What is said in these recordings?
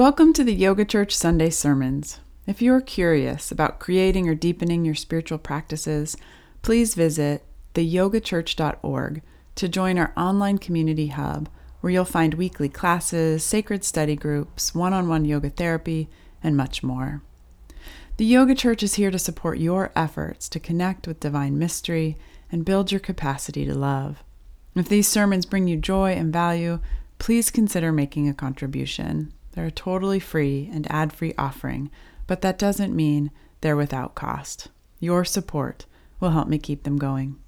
Welcome to the Yoga Church Sunday Sermons. If you're curious about creating or deepening your spiritual practices, please visit theyogachurch.org to join our online community hub where you'll find weekly classes, sacred study groups, one on one yoga therapy, and much more. The Yoga Church is here to support your efforts to connect with divine mystery and build your capacity to love. If these sermons bring you joy and value, please consider making a contribution. They're a totally free and ad free offering, but that doesn't mean they're without cost. Your support will help me keep them going.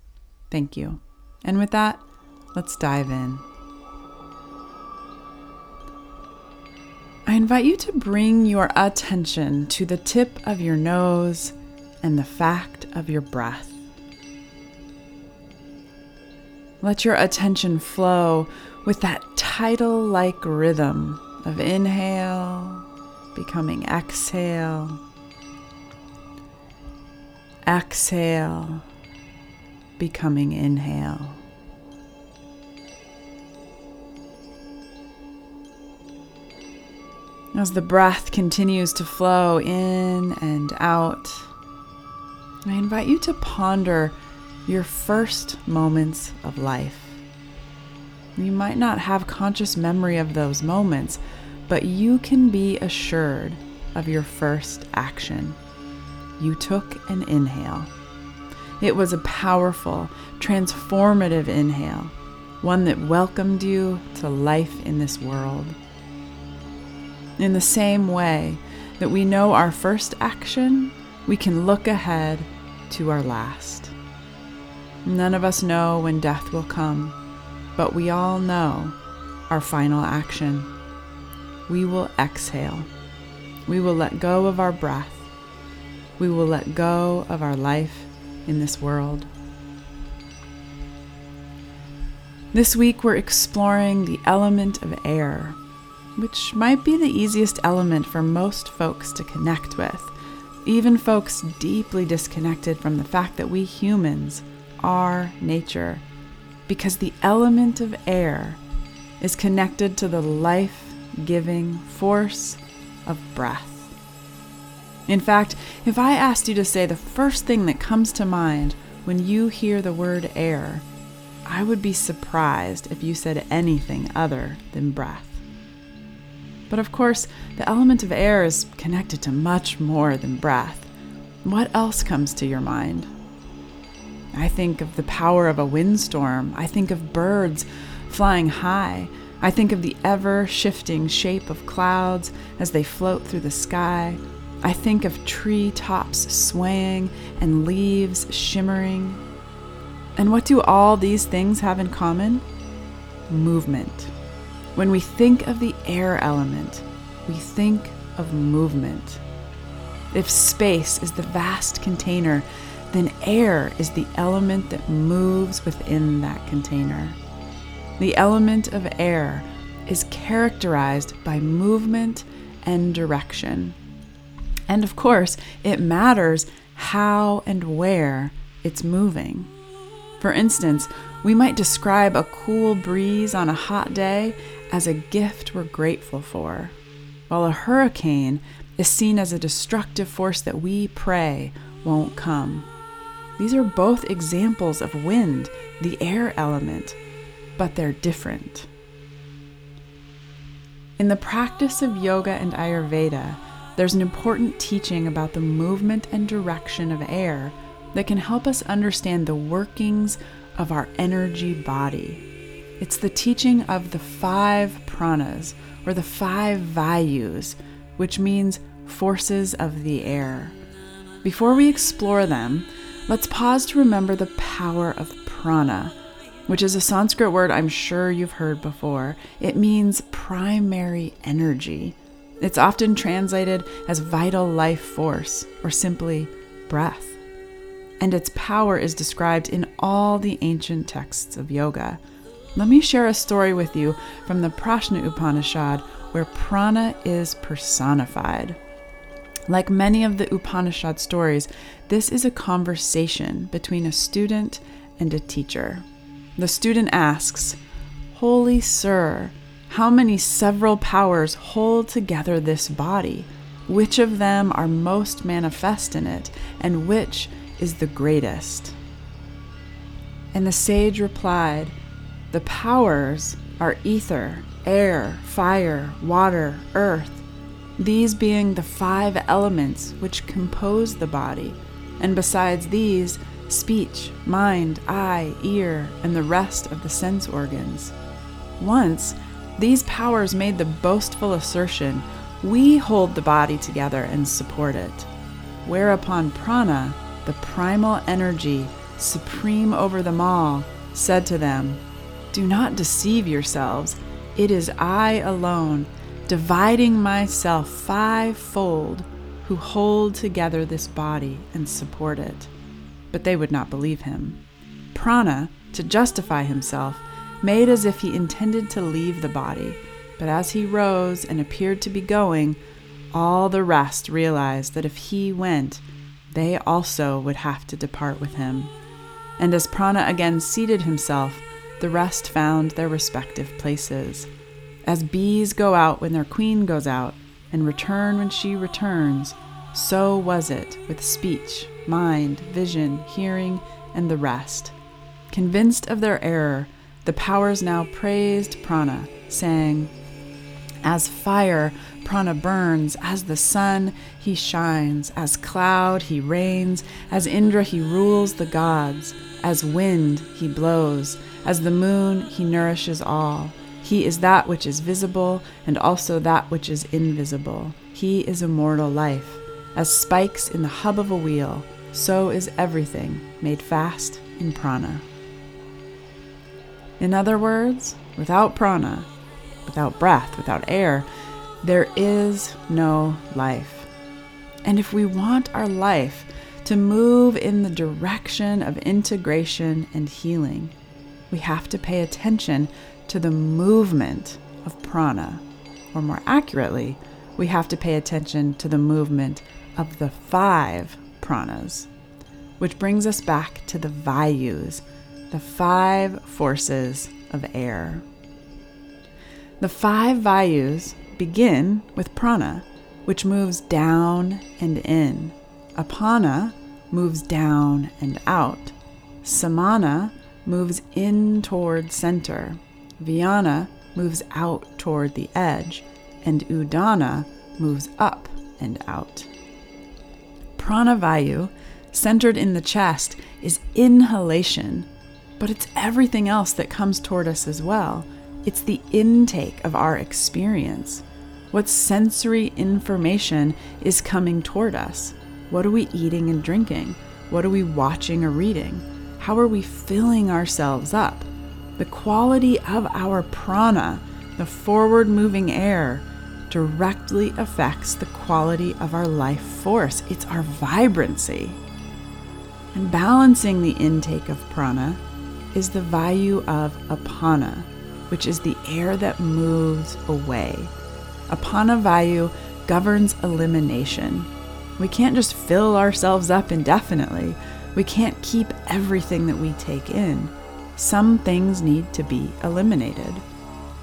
Thank you. And with that, let's dive in. I invite you to bring your attention to the tip of your nose and the fact of your breath. Let your attention flow with that tidal like rhythm of inhale becoming exhale, exhale becoming inhale. As the breath continues to flow in and out, I invite you to ponder your first moments of life. You might not have conscious memory of those moments, but you can be assured of your first action. You took an inhale. It was a powerful, transformative inhale, one that welcomed you to life in this world. In the same way that we know our first action, we can look ahead to our last. None of us know when death will come but we all know our final action. We will exhale. We will let go of our breath. We will let go of our life in this world. This week, we're exploring the element of air, which might be the easiest element for most folks to connect with, even folks deeply disconnected from the fact that we humans are nature because the element of air is connected to the life giving force of breath. In fact, if I asked you to say the first thing that comes to mind when you hear the word air, I would be surprised if you said anything other than breath. But of course, the element of air is connected to much more than breath. What else comes to your mind? I think of the power of a windstorm. I think of birds flying high. I think of the ever shifting shape of clouds as they float through the sky. I think of tree tops swaying and leaves shimmering. And what do all these things have in common? Movement. When we think of the air element, we think of movement. If space is the vast container then air is the element that moves within that container. The element of air is characterized by movement and direction. And of course, it matters how and where it's moving. For instance, we might describe a cool breeze on a hot day as a gift we're grateful for, while a hurricane is seen as a destructive force that we pray won't come. These are both examples of wind, the air element, but they're different. In the practice of yoga and Ayurveda, there's an important teaching about the movement and direction of air that can help us understand the workings of our energy body. It's the teaching of the five pranas, or the five vayus, which means forces of the air. Before we explore them, let's pause to remember the power of prana, which is a Sanskrit word I'm sure you've heard before. It means primary energy. It's often translated as vital life force or simply breath. And its power is described in all the ancient texts of yoga. Let me share a story with you from the Prashna Upanishad where prana is personified. Like many of the Upanishad stories, this is a conversation between a student and a teacher. The student asks, Holy Sir, How many several powers hold together this body? Which of them are most manifest in it, and which is the greatest? And the sage replied, The powers are ether, air, fire, water, earth, these being the five elements which compose the body, and besides these, speech, mind, eye, ear, and the rest of the sense organs. Once, these powers made the boastful assertion, We hold the body together and support it. Whereupon Prana, the primal energy, supreme over them all, said to them, Do not deceive yourselves. It is I alone, dividing myself fivefold, who hold together this body and support it. But they would not believe him. Prana, to justify himself, made as if he intended to leave the body, but as he rose and appeared to be going, all the rest realized that if he went, they also would have to depart with him. And as Prana again seated himself, the rest found their respective places. As bees go out when their queen goes out, and return when she returns, so was it with speech, mind, vision, hearing, and the rest. Convinced of their error, the powers now praised Prana, saying, As fire, Prana burns, as the sun, he shines, as cloud, he rains, as Indra, he rules the gods, as wind, he blows, as the moon, he nourishes all. He is that which is visible, and also that which is invisible. He is immortal life. As spikes in the hub of a wheel, so is everything made fast in prana. In other words, without prana, without breath, without air, there is no life. And if we want our life to move in the direction of integration and healing, we have to pay attention to the movement of prana, or more accurately, we have to pay attention to the movement of the five pranas, which brings us back to the vayus, the five forces of air. The five vayus begin with prana, which moves down and in. Apana moves down and out. Samana moves in toward center. Vyana moves out toward the edge. And Udana moves up and out. Pranavayu, centered in the chest, is inhalation, but it's everything else that comes toward us as well. It's the intake of our experience. What sensory information is coming toward us? What are we eating and drinking? What are we watching or reading? How are we filling ourselves up? The quality of our prana, the forward moving air, directly affects the quality of our life force. It's our vibrancy. And balancing the intake of prana is the vayu of apana, which is the air that moves away. Apana vayu governs elimination. We can't just fill ourselves up indefinitely. We can't keep everything that we take in. Some things need to be eliminated.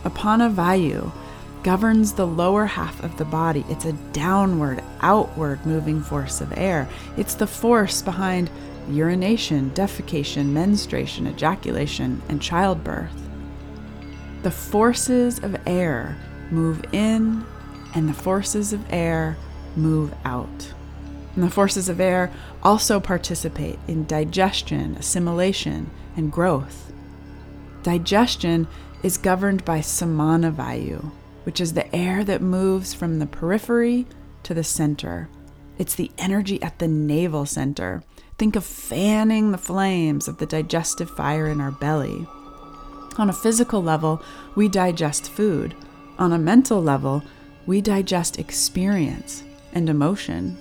Apana vayu governs the lower half of the body. It's a downward, outward moving force of air. It's the force behind urination, defecation, menstruation, ejaculation, and childbirth. The forces of air move in, and the forces of air move out. And the forces of air also participate in digestion, assimilation, and growth. Digestion is governed by samana vayu, which is the air that moves from the periphery to the center. It's the energy at the navel center. Think of fanning the flames of the digestive fire in our belly. On a physical level, we digest food. On a mental level, we digest experience and emotion.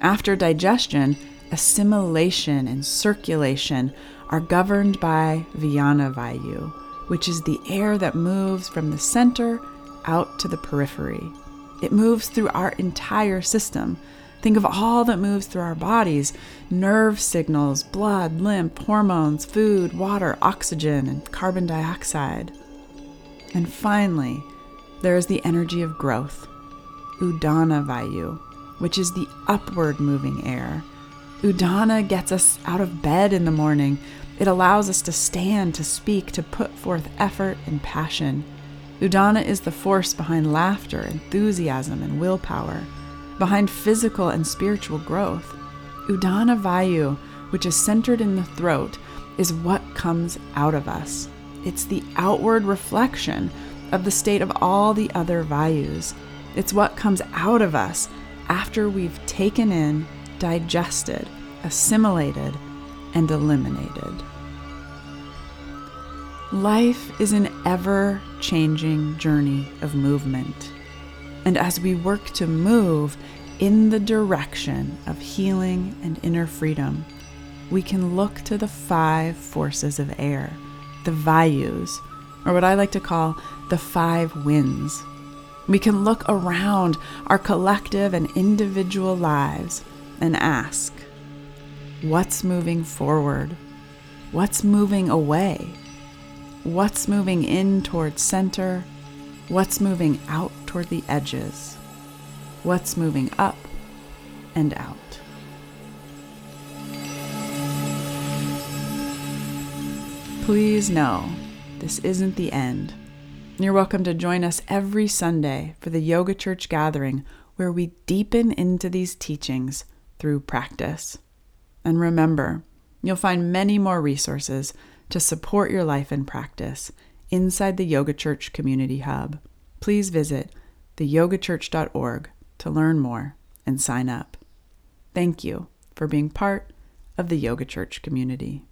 After digestion, assimilation and circulation are governed by Vyana Vayu, which is the air that moves from the center out to the periphery. It moves through our entire system. Think of all that moves through our bodies nerve signals, blood, lymph, hormones, food, water, oxygen, and carbon dioxide. And finally, there is the energy of growth, Udana Vayu, which is the upward moving air. Udana gets us out of bed in the morning. It allows us to stand, to speak, to put forth effort and passion. Udana is the force behind laughter, enthusiasm, and willpower, behind physical and spiritual growth. Udana Vayu, which is centered in the throat, is what comes out of us. It's the outward reflection of the state of all the other Vayus. It's what comes out of us after we've taken in, digested, assimilated, and eliminated. Life is an ever changing journey of movement. And as we work to move in the direction of healing and inner freedom, we can look to the five forces of air, the Vayus, or what I like to call the five winds. We can look around our collective and individual lives and ask, what's moving forward? What's moving away? What's moving in toward center? What's moving out toward the edges? What's moving up and out? Please know this isn't the end. You're welcome to join us every Sunday for the Yoga Church gathering where we deepen into these teachings through practice. And remember, you'll find many more resources to support your life and practice inside the Yoga Church Community Hub. Please visit theyogachurch.org to learn more and sign up. Thank you for being part of the Yoga Church community.